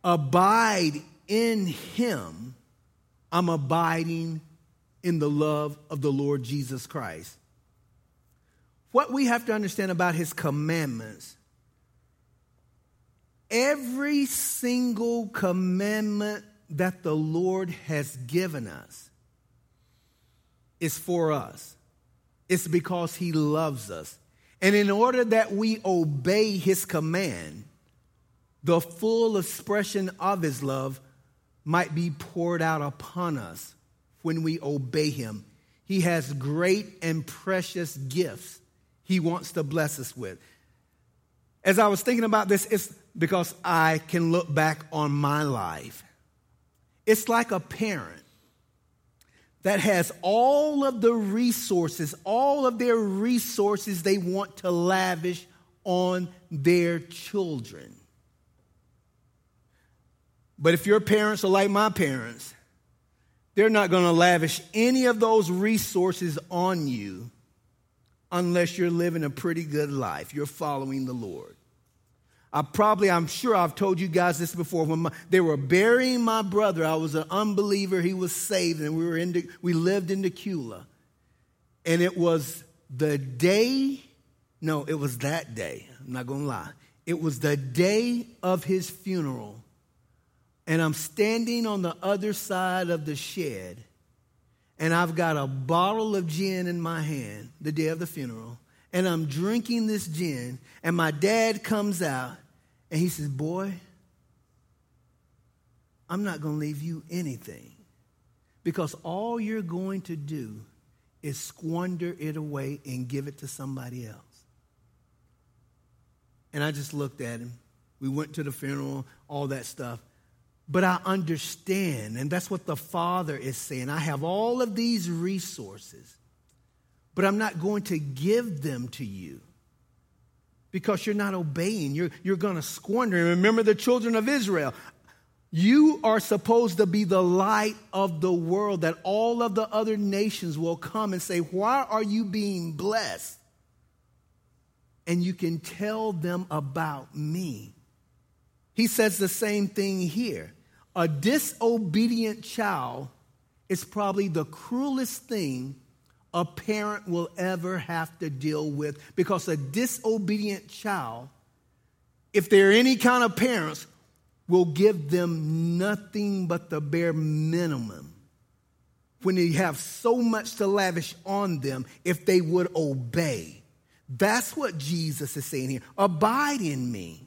abide in him, I'm abiding in the love of the Lord Jesus Christ. What we have to understand about his commandments, every single commandment that the Lord has given us is for us. It's because he loves us. And in order that we obey his command, the full expression of his love might be poured out upon us when we obey him. He has great and precious gifts he wants to bless us with. As I was thinking about this, it's because I can look back on my life. It's like a parent that has all of the resources, all of their resources they want to lavish on their children. But if your parents are like my parents, they're not going to lavish any of those resources on you unless you're living a pretty good life. You're following the Lord. I probably, I'm sure I've told you guys this before. When my, they were burying my brother, I was an unbeliever. He was saved, and we were in, we lived in Temecula. And it was the day, no, it was that day. I'm not to lie. It was the day of his funeral. And I'm standing on the other side of the shed. And I've got a bottle of gin in my hand the day of the funeral. And I'm drinking this gin. And my dad comes out and he says, Boy, I'm not going to leave you anything because all you're going to do is squander it away and give it to somebody else. And I just looked at him. We went to the funeral, all that stuff. But I understand, and that's what the Father is saying. I have all of these resources, but I'm not going to give them to you because you're not obeying. You're, you're going to squander. And remember the children of Israel. You are supposed to be the light of the world that all of the other nations will come and say, Why are you being blessed? And you can tell them about me. He says the same thing here. A disobedient child is probably the cruelest thing a parent will ever have to deal with because a disobedient child, if they're any kind of parents, will give them nothing but the bare minimum when they have so much to lavish on them if they would obey. That's what Jesus is saying here. Abide in me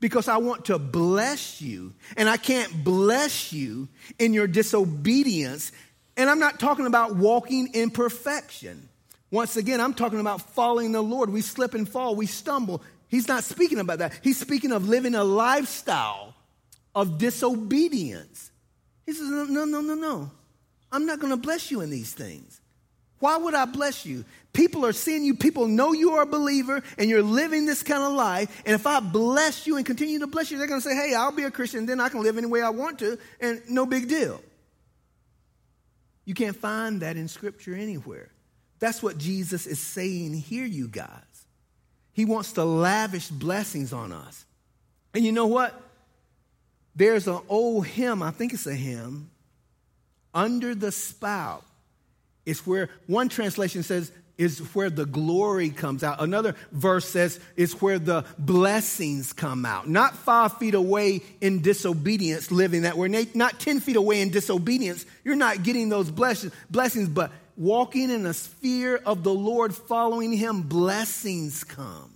because I want to bless you, and I can't bless you in your disobedience. And I'm not talking about walking in perfection. Once again, I'm talking about following the Lord. We slip and fall, we stumble. He's not speaking about that. He's speaking of living a lifestyle of disobedience. He says, No, no, no, no, no. I'm not going to bless you in these things. Why would I bless you? People are seeing you, people know you are a believer, and you're living this kind of life. And if I bless you and continue to bless you, they're going to say, Hey, I'll be a Christian, then I can live any way I want to, and no big deal. You can't find that in Scripture anywhere. That's what Jesus is saying here, you guys. He wants to lavish blessings on us. And you know what? There's an old hymn, I think it's a hymn, under the spout. It's where one translation says, is where the glory comes out. Another verse says it's where the blessings come out. Not five feet away in disobedience, living that way. Not 10 feet away in disobedience. You're not getting those blessings, blessings, but walking in a sphere of the Lord, following Him, blessings come.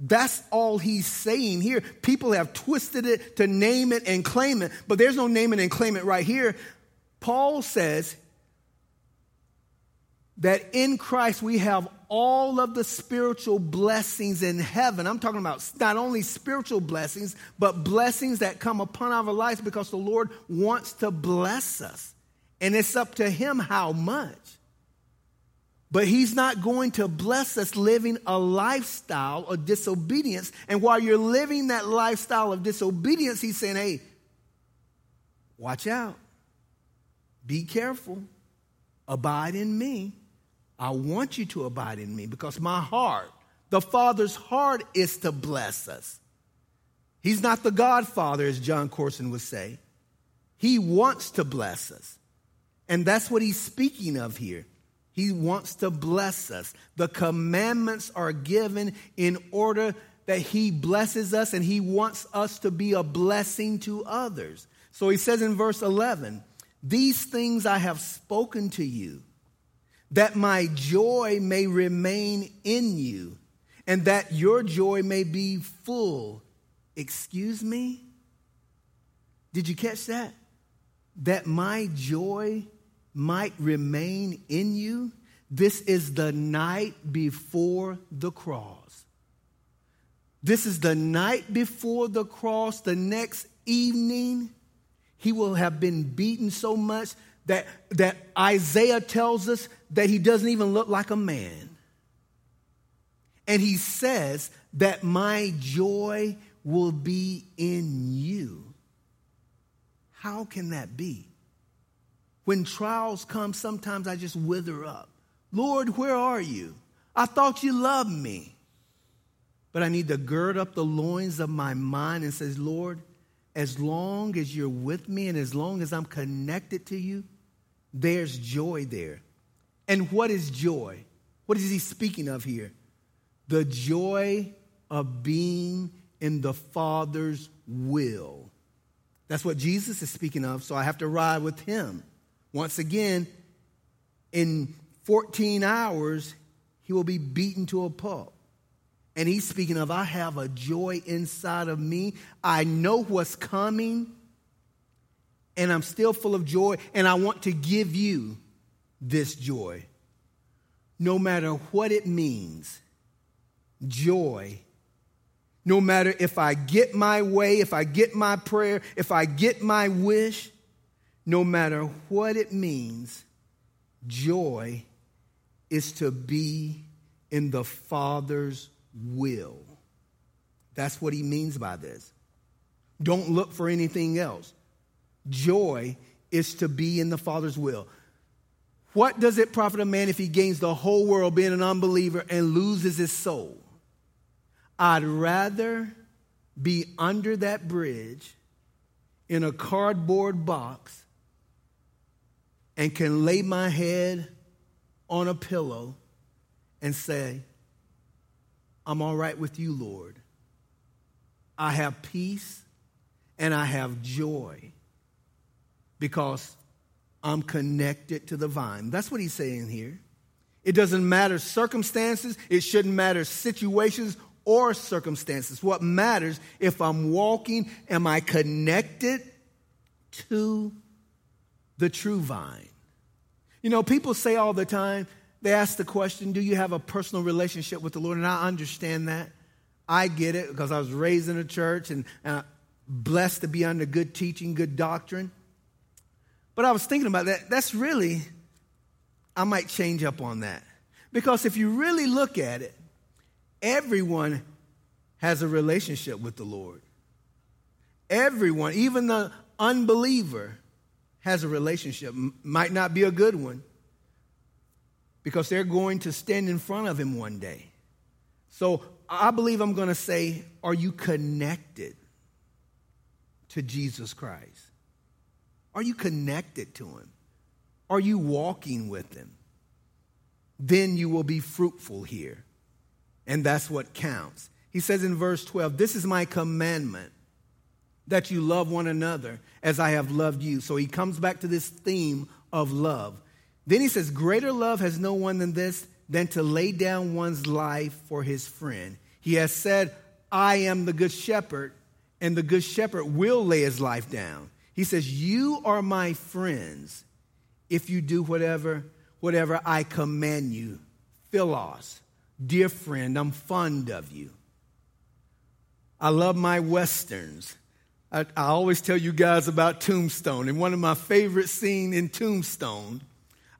That's all he's saying here. People have twisted it to name it and claim it, but there's no name it and claim it right here. Paul says that in Christ we have all of the spiritual blessings in heaven. I'm talking about not only spiritual blessings, but blessings that come upon our lives because the Lord wants to bless us. And it's up to him how much. But he's not going to bless us living a lifestyle of disobedience. And while you're living that lifestyle of disobedience, he's saying, hey, watch out. Be careful. Abide in me. I want you to abide in me because my heart, the Father's heart, is to bless us. He's not the Godfather, as Jon Courson would say. He wants to bless us. And that's what he's speaking of here. He wants to bless us. The commandments are given in order that He blesses us and He wants us to be a blessing to others. So He says in verse 11, These things I have spoken to you, that my joy may remain in you, and that your joy may be full. Excuse me? Did you catch that? That my joy might remain in you. This is the night before the cross. This is the night before the cross. The next evening, he will have been beaten so much that, that Isaiah tells us that he doesn't even look like a man. And he says that my joy will be in you. How can that be? When trials come, sometimes I just wither up. Lord, where are you? I thought you loved me. But I need to gird up the loins of my mind and says, Lord, as long as you're with me and as long as I'm connected to you, there's joy there. And what is joy? What is he speaking of here? The joy of being in the Father's will. That's what Jesus is speaking of, so I have to ride with him. Once again, in 14 hours, he will be beaten to a pulp. And he's speaking of, I have a joy inside of me. I know what's coming, and I'm still full of joy, and I want to give you this joy. No matter what it means, joy. No matter if I get my way, if I get my prayer, if I get my wish, no matter what it means, joy is to be in the Father's will. That's what he means by this. Don't look for anything else. Joy is to be in the Father's will. What does it profit a man if he gains the whole world being an unbeliever and loses his soul? I'd rather be under that bridge in a cardboard box and can lay my head on a pillow and say, I'm all right with you, Lord. I have peace and I have joy because I'm connected to the vine. That's what he's saying here. It doesn't matter circumstances, it shouldn't matter situations or circumstances. What matters if I'm walking, am I connected to the true vine? You know, people say all the time, they ask the question, Do you have a personal relationship with the Lord? And I understand that. I get it because I was raised in a church and, and blessed to be under good teaching, good doctrine. But I was thinking about that. That's really, I might change up on that. Because if you really look at it, everyone has a relationship with the Lord. Everyone, even the unbeliever, has a relationship. Might not be a good one because they're going to stand in front of Him one day. So I believe I'm going to say, Are you connected to Jesus Christ? Are you connected to Him? Are you walking with Him? Then you will be fruitful here. And that's what counts. He says in verse 12, This is my commandment that you love one another as I have loved you. So he comes back to this theme of love. Then he says, Greater love has no one than this, than to lay down one's life for his friend. He has said, I am the good shepherd, and the good shepherd will lay his life down. He says, You are my friends if you do whatever, whatever I command you. Philos, dear friend, I'm fond of you. I love my westerns. I, I, always tell you guys about Tombstone, and one of my favorite scenes in Tombstone.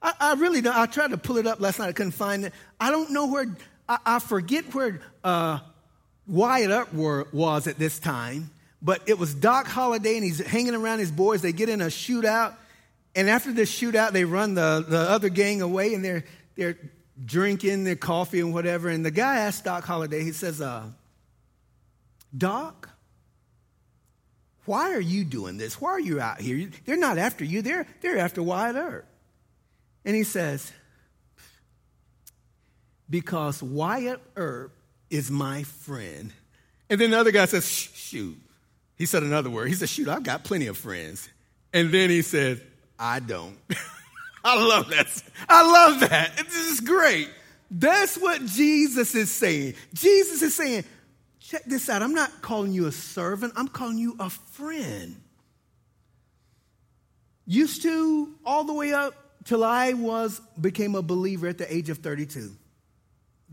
I, I, really don't. I tried to pull it up last night. I couldn't find it. I don't know where. I, I forget where uh, Wyatt were, was at this time. But it was Doc Holliday, and he's hanging around his boys. They get in a shootout, and after this shootout, they run the, the other gang away, and they're they're drinking their coffee and whatever. And the guy asks Doc Holliday, he says, uh, "Doc, why are you doing this? Why are you out here? They're not after you. They're they're after Wyatt Earp." And he says, "Because Wyatt Earp is my friend." And then the other guy says, "Shoot." He said another word. He said, Shoot, I've got plenty of friends. And then he said, I don't. I love that. I love that. This is great. That's what Jesus is saying. Jesus is saying, check this out. I'm not calling you a servant, I'm calling you a friend. Used to, all the way up till I was became a believer at the age of 32.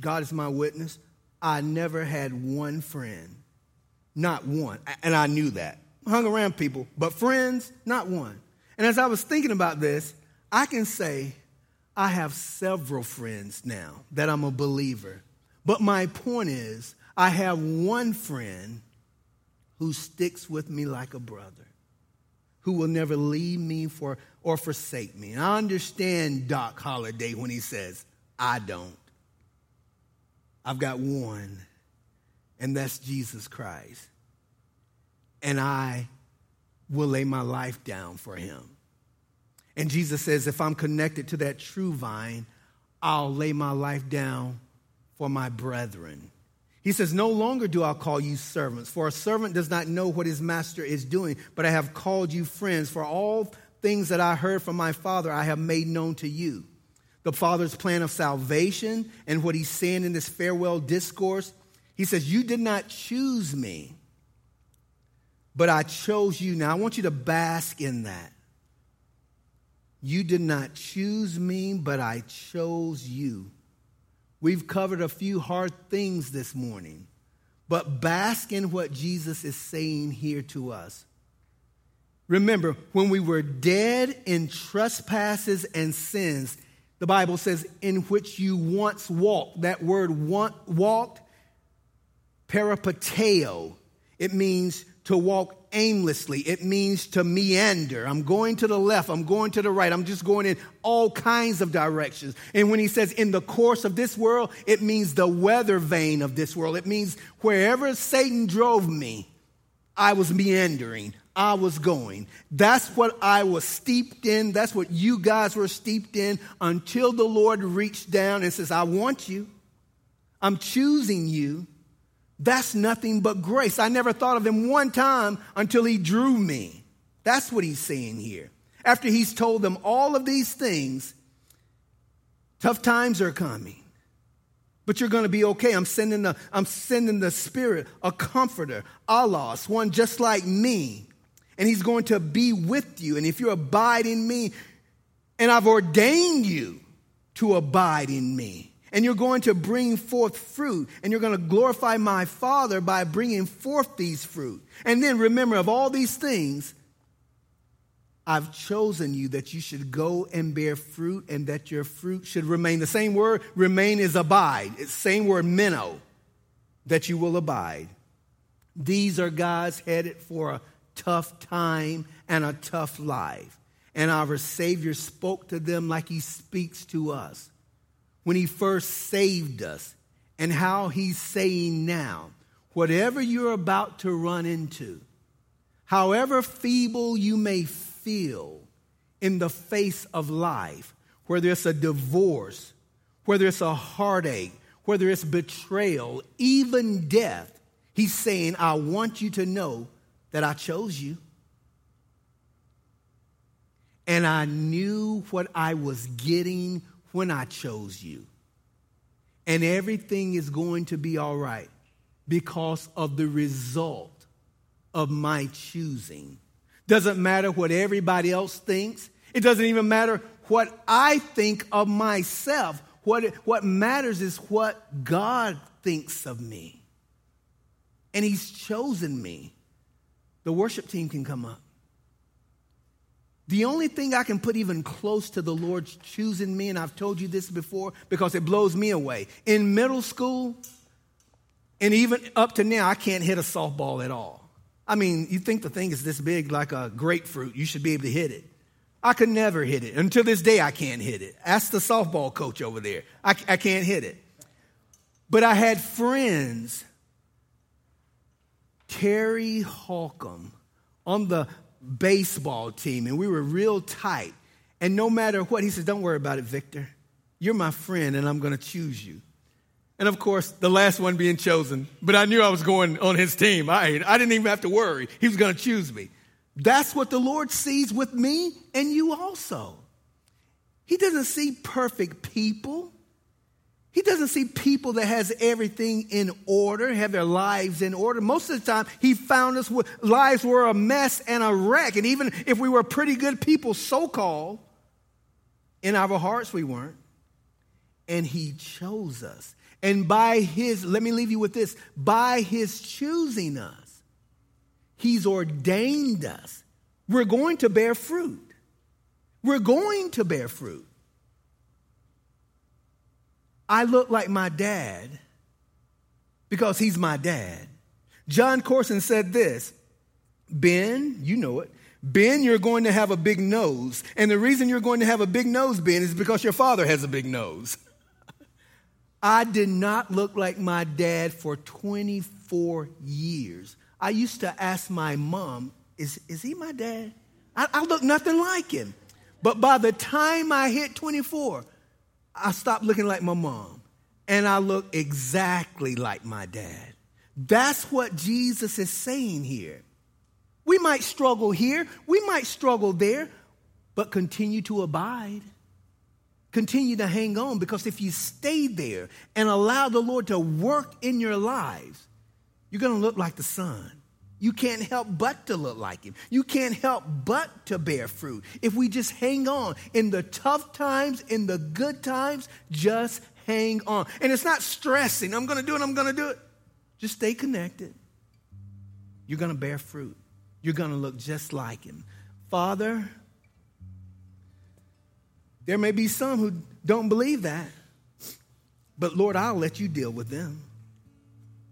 God is my witness. I never had one friend. Not one. And I knew that. Hung around people, but friends, not one. And as I was thinking about this, I can say I have several friends now that I'm a believer. But my point is, I have one friend who sticks with me like a brother, who will never leave me for, or forsake me. And I understand Doc Holliday when he says, I don't. I've got one and that's Jesus Christ. And I will lay my life down for him. And Jesus says, if I'm connected to that true vine, I'll lay my life down for my brethren. He says, No longer do I call you servants, for a servant does not know what his master is doing, but I have called you friends, for all things that I heard from my Father I have made known to you. The Father's plan of salvation and what he's saying in this farewell discourse. He says, You did not choose me, but I chose you. Now I want you to bask in that. You did not choose me, but I chose you. We've covered a few hard things this morning, but bask in what Jesus is saying here to us. Remember, when we were dead in trespasses and sins, the Bible says, in which you once walked. That word walked, peripateo, it means to walk aimlessly. It means to meander. I'm going to the left. I'm going to the right. I'm just going in all kinds of directions. And when he says in the course of this world, it means the weather vane of this world. It means wherever Satan drove me, I was meandering. I was going. That's what I was steeped in. That's what you guys were steeped in until the Lord reached down and says, I want you. I'm choosing you. That's nothing but grace. I never thought of him one time until he drew me. That's what he's saying here. After he's told them all of these things, tough times are coming. But you're going to be okay. I'm sending the, I'm sending the Spirit, a comforter, allos, one just like me. And he's going to be with you. And if you abide in me, and I've ordained you to abide in me and you're going to bring forth fruit, and you're going to glorify my Father by bringing forth these fruit. And then remember, of all these things, I've chosen you that you should go and bear fruit, and that your fruit should remain. The same word, remain, is abide. It's same word, meno, that you will abide. These are God's headed for a tough time and a tough life. And our Savior spoke to them like he speaks to us when he first saved us and how he's saying now. Whatever you're about to run into, however feeble you may feel in the face of life, whether it's a divorce, whether it's a heartache, whether it's betrayal, even death, he's saying, I want you to know that I chose you. And I knew what I was getting when I chose you. And everything is going to be all right because of the result of my choosing. Doesn't matter what everybody else thinks. It doesn't even matter what I think of myself. What, what matters is what God thinks of me. And He's chosen me. The worship team can come up. The only thing I can put even close to the Lord choosing me, and I've told you this before because it blows me away. In middle school, and even up to now, I can't hit a softball at all. I mean, you think the thing is this big like a grapefruit, you should be able to hit it. I could never hit it. Until this day, I can't hit it. Ask the softball coach over there. I, I can't hit it. But I had friends, Terry Holcomb, on the baseball team and we were real tight. And no matter what, he says, Don't worry about it, Victor. You're my friend and I'm going to choose you. And of course, the last one being chosen, but I knew I was going on his team. I, I didn't even have to worry. He was going to choose me. That's what the Lord sees with me and you also. He doesn't see perfect people. He doesn't see people that has everything in order, have their lives in order. Most of the time, he found us with lives were a mess and a wreck. And even if we were pretty good people, so-called, in our hearts we weren't. And he chose us. And by his, let me leave you with this, by his choosing us, he's ordained us. We're going to bear fruit. We're going to bear fruit. I look like my dad because he's my dad. Jon Courson said this Ben, you know it. Ben, you're going to have a big nose. And the reason you're going to have a big nose, Ben, is because your father has a big nose. I did not look like my dad for 24 years. I used to ask my mom, Is, is he my dad? I, I look nothing like him. But by the time I hit 24, I stopped looking like my mom and I look exactly like my dad. That's what Jesus is saying here. We might struggle here, we might struggle there, but continue to abide. Continue to hang on because if you stay there and allow the Lord to work in your lives, you're going to look like the Son. You can't help but to look like him. You can't help but to bear fruit. If we just hang on in the tough times, in the good times, just hang on. And it's not stressing. I'm going to do it. I'm going to do it. Just stay connected. You're going to bear fruit. You're going to look just like him. Father, there may be some who don't believe that, but Lord, I'll let you deal with them.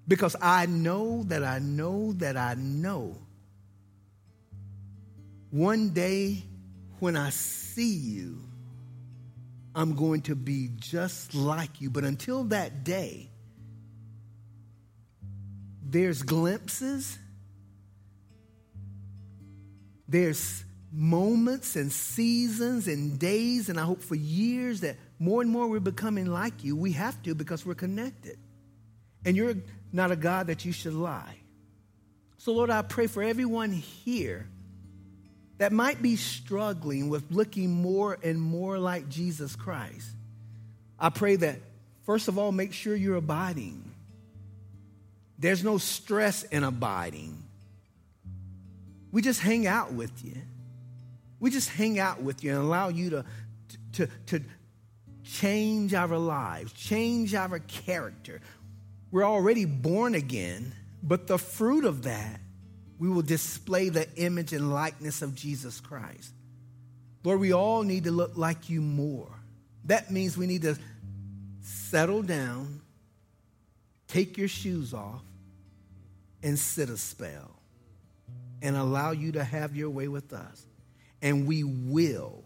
Because I know that I know that I know one day when I see you, I'm going to be just like you. But until that day, there's glimpses, there's moments and seasons and days, and I hope for years that more and more we're becoming like you. We have to because we're connected. And you're not a God that you should lie. So, Lord, I pray for everyone here that might be struggling with looking more and more like Jesus Christ. I pray that, first of all, make sure you're abiding. There's no stress in abiding. We just hang out with you. We just hang out with you and allow you to, to, to change our lives, change our character, we're already born again, but the fruit of that, we will display the image and likeness of Jesus Christ. Lord, we all need to look like you more. That means we need to settle down, take your shoes off, and sit a spell and allow you to have your way with us. And we will,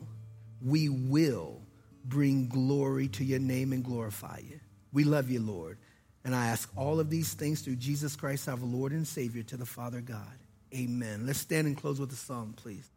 we will bring glory to your name and glorify you. We love you, Lord. And I ask all of these things through Jesus Christ, our Lord and Savior, to the Father God. Amen. Let's stand and close with a song, please.